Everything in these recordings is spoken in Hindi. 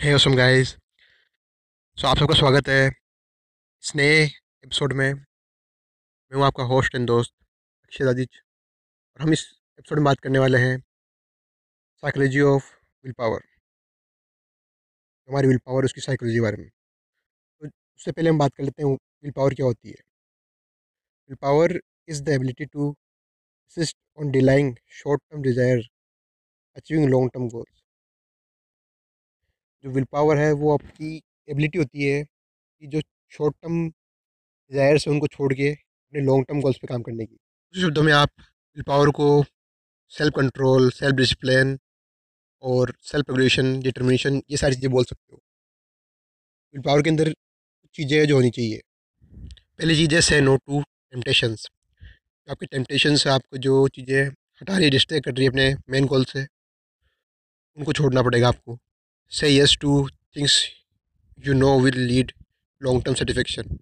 है असम गाइस सो आप सबका स्वागत है इस नए एपिसोड में। मैं हूँ आपका होस्ट एंड दोस्त अक्षय आदिज और हम इस एपिसोड में बात करने वाले हैं साइकोलॉजी ऑफ़ विल पावर हमारी विल पावर उसकी साइकोलॉजी के बारे में। तो उससे पहले हम बात कर लेते हैं विल पावर क्या होती है? Will power is the ability to assist on delaying short term desire achieving long term goals जो विल पावर है, वो आपकी एबिलिटी होती है कि जो शॉर्ट टर्म डिज़ायर्स है उनको छोड़ के अपने लॉन्ग टर्म गोल्स पे काम करने की। दूसरे शब्दों में आप विल पावर को सेल्फ कंट्रोल सेल्फ डिसिप्लिन और सेल्फ रेगुलेशन डिटर्मिनेशन ये सारी चीज़ें बोल सकते हो। विल पावर के अंदर चीज़ें जो होनी चाहिए। पहली चीज़ है से नो टू टेम्पटेशंस आपके टेम्पटेशन से आपको जो चीज़ें हटा रही है डिस्ट्रैक्ट कर रही है अपने मेन गोल से, उनको छोड़ना पड़ेगा आपको। Say yes to things you know will lead long term satisfaction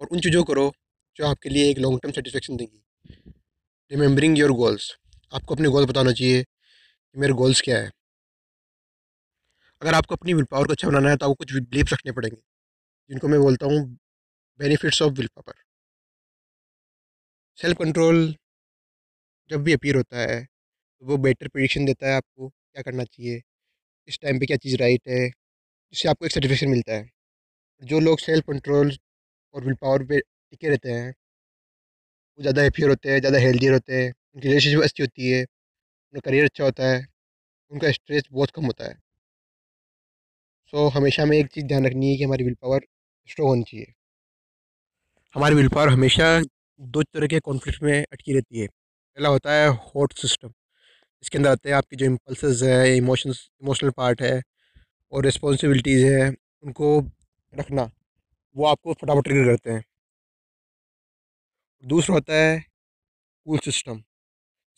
और उन चीज़ों करो जो आपके लिए एक लॉन्ग टर्म सेटिस्फेक्शन देंगी। रिमेंबरिंग योर गोल्स आपको अपने गोल बताना चाहिए कि मेरे गोल्स क्या है। अगर आपको अपनी विल पावर को अच्छा बनाना है तो आपको कुछ बिलीफ रखने पड़ेंगे, जिनको मैं बोलता हूँ benefits of will power self control जब भी अपीयर होता है तो वो बेटर प्रिडिक्शन देता है आपको क्या करना चाहिए। इस टाइम पे क्या चीज़ राइट है जिससे आपको एक सर्टिफिकेशन मिलता है। जो लोग सेल्फ कंट्रोल और विल पावर पे टिके रहते हैं वो ज़्यादा हैप्पियर होते हैं ज़्यादा हेल्दियर होते हैं उनकी रिलेशनशिप अच्छी होती है उनका करियर अच्छा होता है उनका स्ट्रेस बहुत कम होता है। सो so, हमेशा हमें एक चीज़ ध्यान रखनी है कि हमारी विल पावर स्ट्रॉग होनी चाहिए। हमारी विल पावर हमेशा दो तरह के कॉन्फ्लिक्ट में अटकी रहती है। पहला होता है हॉट सिस्टम। इसके अंदर आते हैं आपकी जो इम्पल्स है इमोशंस इमोशनल पार्ट है और रिस्पॉन्सिबिलिटीज़ है, उनको रखना, वो आपको फटाफट ट्रिगर करते हैं। दूसरा होता है कूल सिस्टम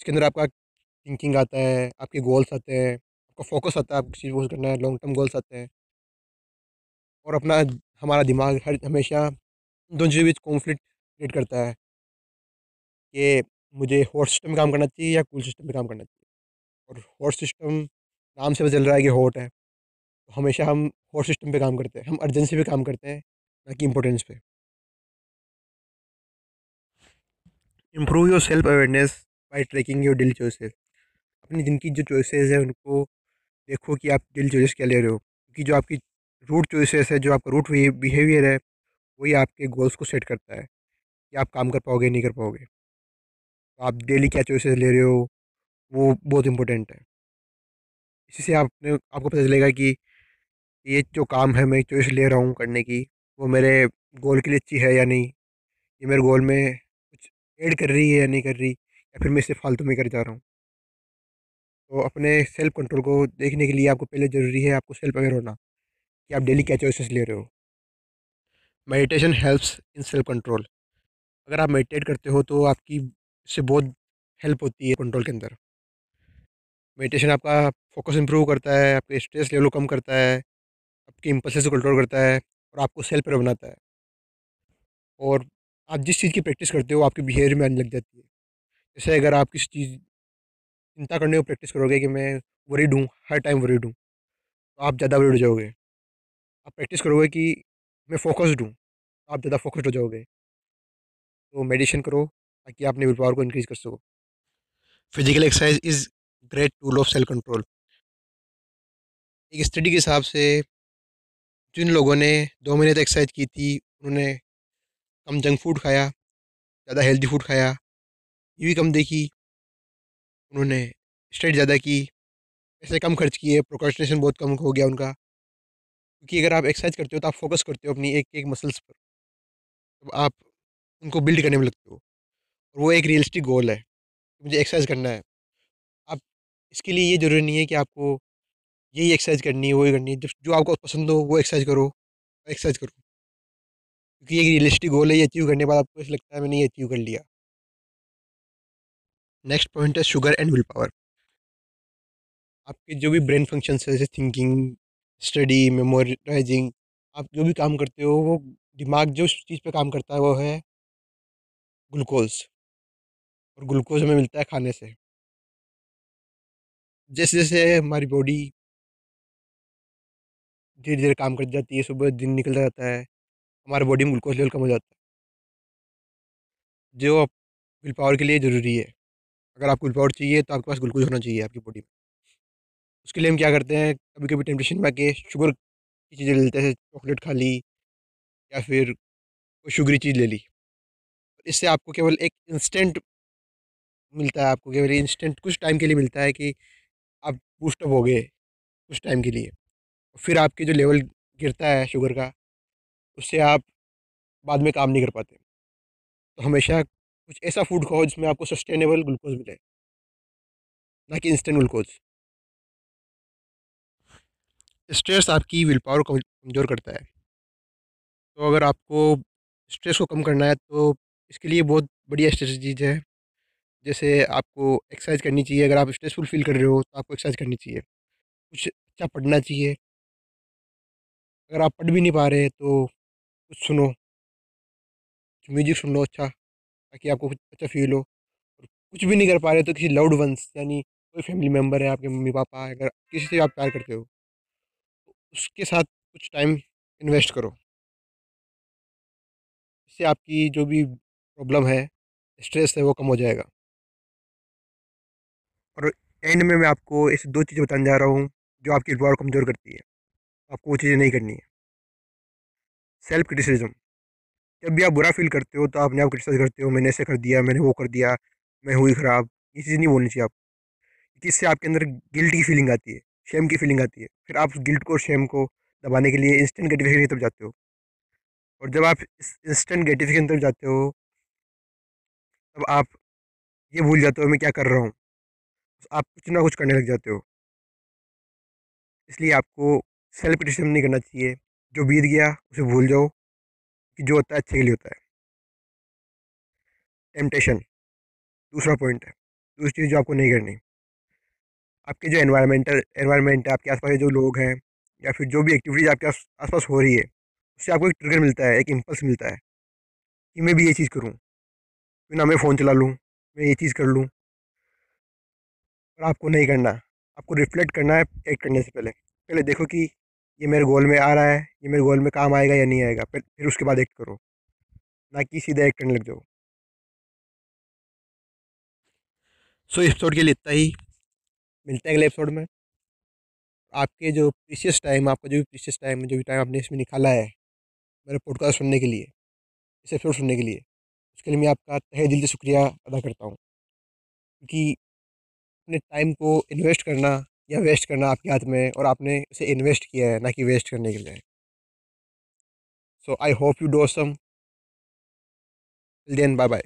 इसके अंदर आपका थिंकिंग आता है, आपके गोल्स आते हैं, आपका फोकस आता है, आपको चीज़ वो करना है लॉन्ग टर्म गोल्स आते हैं। और अपना हमारा दिमाग हर, हमेशा दोनों चीज़ों के बीच कॉन्फ्लिक्ट क्रिएट करता है कि मुझे हॉट सिस्टम में काम करना चाहिए या कूल सिस्टम में काम करना चाहिए। और हॉट सिस्टम नाम से चल रहा है कि हॉट है। तो हमेशा हम हॉट सिस्टम पे काम करते हैं, हम अर्जेंसी पे काम करते हैं, ना कि इम्पोर्टेंस पे। Improve your self awareness by tracking your daily choices. अपनी जिनकी जो चॉइसेस है, उनको देखो कि आप डेली चॉइसेस क्या ले रहे हो। क्योंकि जो आपकी रूट चॉइसेस है, जो आपका रूट बिहेवियर है, वही आपके गोल्स को सेट करता है कि आप काम कर पाओगे नहीं कर पाओगे। तो आप डेली क्या चॉइसेस ले रहे हो? वो बहुत इम्पोर्टेंट है। इसी से आपने, आपको पता चलेगा कि ये जो काम है, मैं चॉइस ले रहा हूँ करने की, वो मेरे गोल के लिए अच्छी है या नहीं? ये मेरे गोल में कुछ ऐड कर रही है या नहीं कर रही? या फिर मैं इसे फालतू में कर जा रहा हूँ? तो अपने सेल्फ कंट्रोल को देखने के लिए आपको पहले ज़रूरी है आपको सेल्फ अवेयर होना कि आप डेली क्या चॉइसेस ले रहे हो। Meditation helps in self control अगर आप मेडिटेट करते हो तो आपकी, इससे बहुत हेल्प होती है कंट्रोल के अंदर। मेडिटेशन आपका फोकस इंप्रूव करता है, आपके स्ट्रेस लेवल को कम करता है, आपके इम्पल्स को कंट्रोल करता है और आपको सेल्फ पर बनाता है। और आप जिस चीज़ की प्रैक्टिस करते हो, आपके बिहेवियर में आने लग जाती है। जैसे अगर आप किसी चीज़ चिंता करने को प्रैक्टिस करोगे कि मैं वरीड हूँ, हर टाइम वरीड हूँ तो आप ज़्यादा वरीड हो जाओगे। आप प्रैक्टिस करोगे कि मैं फोकस्ड हूँ तो आप ज़्यादा फोकस्ड हो जाओगे। तो मेडिटेशन करो, ताकि आप अपने विल पावर को इंक्रीज़ कर सको। Physical exercise is great tool of self control एक स्टडी के हिसाब से जिन लोगों ने दो महीने तक एक्सरसाइज की थी, उन्होंने कम जंक फ़ूड खाया, ज़्यादा हेल्दी फ़ूड खाया, ये भी कम देखी, उन्होंने स्टडी ज़्यादा की, पैसे कम खर्च किए प्रोकोस्टिनेशन बहुत कम हो गया उनका। क्योंकि अगर आप एक्सरसाइज करते हो तो आप फोकस करते हो अपनी एक एक मसल्स पर। तो आप उनको बिल्ड करने में लगते हो। और वो एक रियलिस्टिक गोल है मुझे एक्सरसाइज करना है। इसके लिए ये ज़रूरी नहीं है कि आपको यही एक्सरसाइज करनी है वही करनी है जो आपको पसंद हो, वो एक्सरसाइज करो एक्सरसाइज करो। क्योंकि ये रियलिस्टिक गोल है, ये अचीव करने के बाद आपको ऐसा लगता है, मैंने ये अचीव कर लिया। नेक्स्ट पॉइंट है शुगर एंड विल पावर आपके जो भी ब्रेन फ़ंक्शन है, जैसे थिंकिंग, स्टडी, मेमोराइजिंग, आप जो भी काम करते हो, वो दिमाग जो उस चीज़ पे काम करता है, वो है ग्लूकोज। और ग्लूकोज हमें मिलता है खाने से। जैसे जैसे हमारी बॉडी धीरे धीरे काम कर जाती है, सुबह दिन निकल जाता है, हमारे बॉडी में ग्लूकोज लेवल कम हो जाता है। जो विल पावर के लिए ज़रूरी है। अगर आपको विल पावर चाहिए तो आपके पास ग्लूकोज होना चाहिए आपकी बॉडी में। उसके लिए हम क्या करते हैं कभी कभी टेम्पटेशन में आके शुगर की चीज़ें लेते हैं चॉकलेट खा ली, या फिर कोई शुगरी चीज़ ले ली। इससे आपको केवल एक इंस्टेंट मिलता है, आपको केवल इंस्टेंट कुछ टाइम के लिए मिलता है कि बूस्टअप हो गए कुछ टाइम के लिए। फिर आपके जो लेवल गिरता है शुगर का, उससे आप बाद में काम नहीं कर पाते। तो हमेशा कुछ ऐसा फ़ूड खाओ जिसमें आपको सस्टेनेबल ग्लूकोज मिले। ना कि इंस्टेंट ग्लूकोज स्ट्रेस आपकी विल पावर को कमज़ोर करता है। तो अगर आपको स्ट्रेस को कम करना है तो इसके लिए बहुत बढ़िया स्ट्रेटजीज है। जैसे आपको एक्सरसाइज करनी चाहिए, अगर आप स्ट्रेसफुल फील कर रहे हो तो आपको एक्सरसाइज करनी चाहिए। कुछ अच्छा पढ़ना चाहिए। अगर आप पढ़ भी नहीं पा रहे तो कुछ सुनो। कुछ म्यूज़िक सुन लो अच्छा ताकि आपको कुछ अच्छा फील हो। और कुछ भी नहीं कर पा रहे तो किसी लव्ड वंस यानी कोई फैमिली मेंबर है, आपके मम्मी पापा, अगर किसी से आप प्यार करते हो तो उसके साथ कुछ टाइम इन्वेस्ट करो। इससे आपकी जो भी प्रॉब्लम है स्ट्रेस है, वो कम हो जाएगा। और एंड में मैं आपको ऐसी दो चीज़ें बताने जा रहा हूँ, जो आपकी पावर कमज़ोर करती है। आपको वो चीज़ें नहीं करनी है। सेल्फ क्रिटिसिज्म जब भी आप बुरा फील करते हो तो आप अपने आप क्रिटिसाइज करते हो, मैंने ऐसे कर दिया, मैंने वो कर दिया, मैं हुई ख़राब, ये चीज़ नहीं बोलनी चाहिए आप क्योंकि इससे आपके अंदर गिल्ट की फीलिंग आती है शेम की फीलिंग आती है। फिर आप गिल्ट को और शेम को दबाने के लिए इंस्टेंट ग्रेटिफिकेशन की तरफ़ जाते हो। और जब आप इस इंस्टेंट ग्रेटिफिकेशन तरफ़ जाते हो, तब आप ये भूल जाते हो, मैं क्या कर रहा हूँ? आप कुछ ना कुछ करने लग जाते हो। इसलिए आपको सेल्फ क्रिटिसिज्म नहीं करना चाहिए। जो बीत गया, उसे भूल जाओ कि जो होता है, अच्छे के लिए होता है। टेम्पटेशन दूसरा पॉइंट है। दूसरी चीज़ जो आपको नहीं करनी। आपके जो एनवायरमेंटल एनवायरमेंट है, आपके आसपास जो लोग हैं, या फिर जो भी एक्टिविटीज़ आपके आसपास हो रही है, उससे आपको एक ट्रिगर मिलता है, एक इम्पल्स मिलता है कि मैं भी ये चीज़ करूँ। क्यों ना मैं फ़ोन चला लूँ, मैं ये चीज़ कर लूँ। और आपको नहीं करना। आपको रिफ्लेक्ट करना है एक्ट करने से पहले। पहले देखो कि ये मेरे गोल में आ रहा है ये मेरे गोल में काम आएगा या नहीं आएगा। फिर फिर उसके बाद एक्ट करो। ना कि सीधा एक्ट करने लग जाओ। सो so, एपिसोड के लिए इतना ही। मिलते हैं अगले एपिसोड में। आपके जो प्रीशियस टाइम आपका जो भी प्रीशियस टाइम जो भी टाइम आपने इसमें निकाला है मेरे पॉडकास्ट सुनने के लिए इस एपिसोड सुनने के लिए उसके लिए मैं आपका तहे दिल से शुक्रिया अदा करता हूँ। क्योंकि अपने टाइम को इन्वेस्ट करना या वेस्ट करना आपके हाथ में और आपने इसे इन्वेस्ट किया है, ना कि वेस्ट करने के लिए। So I hope you do some then bye bye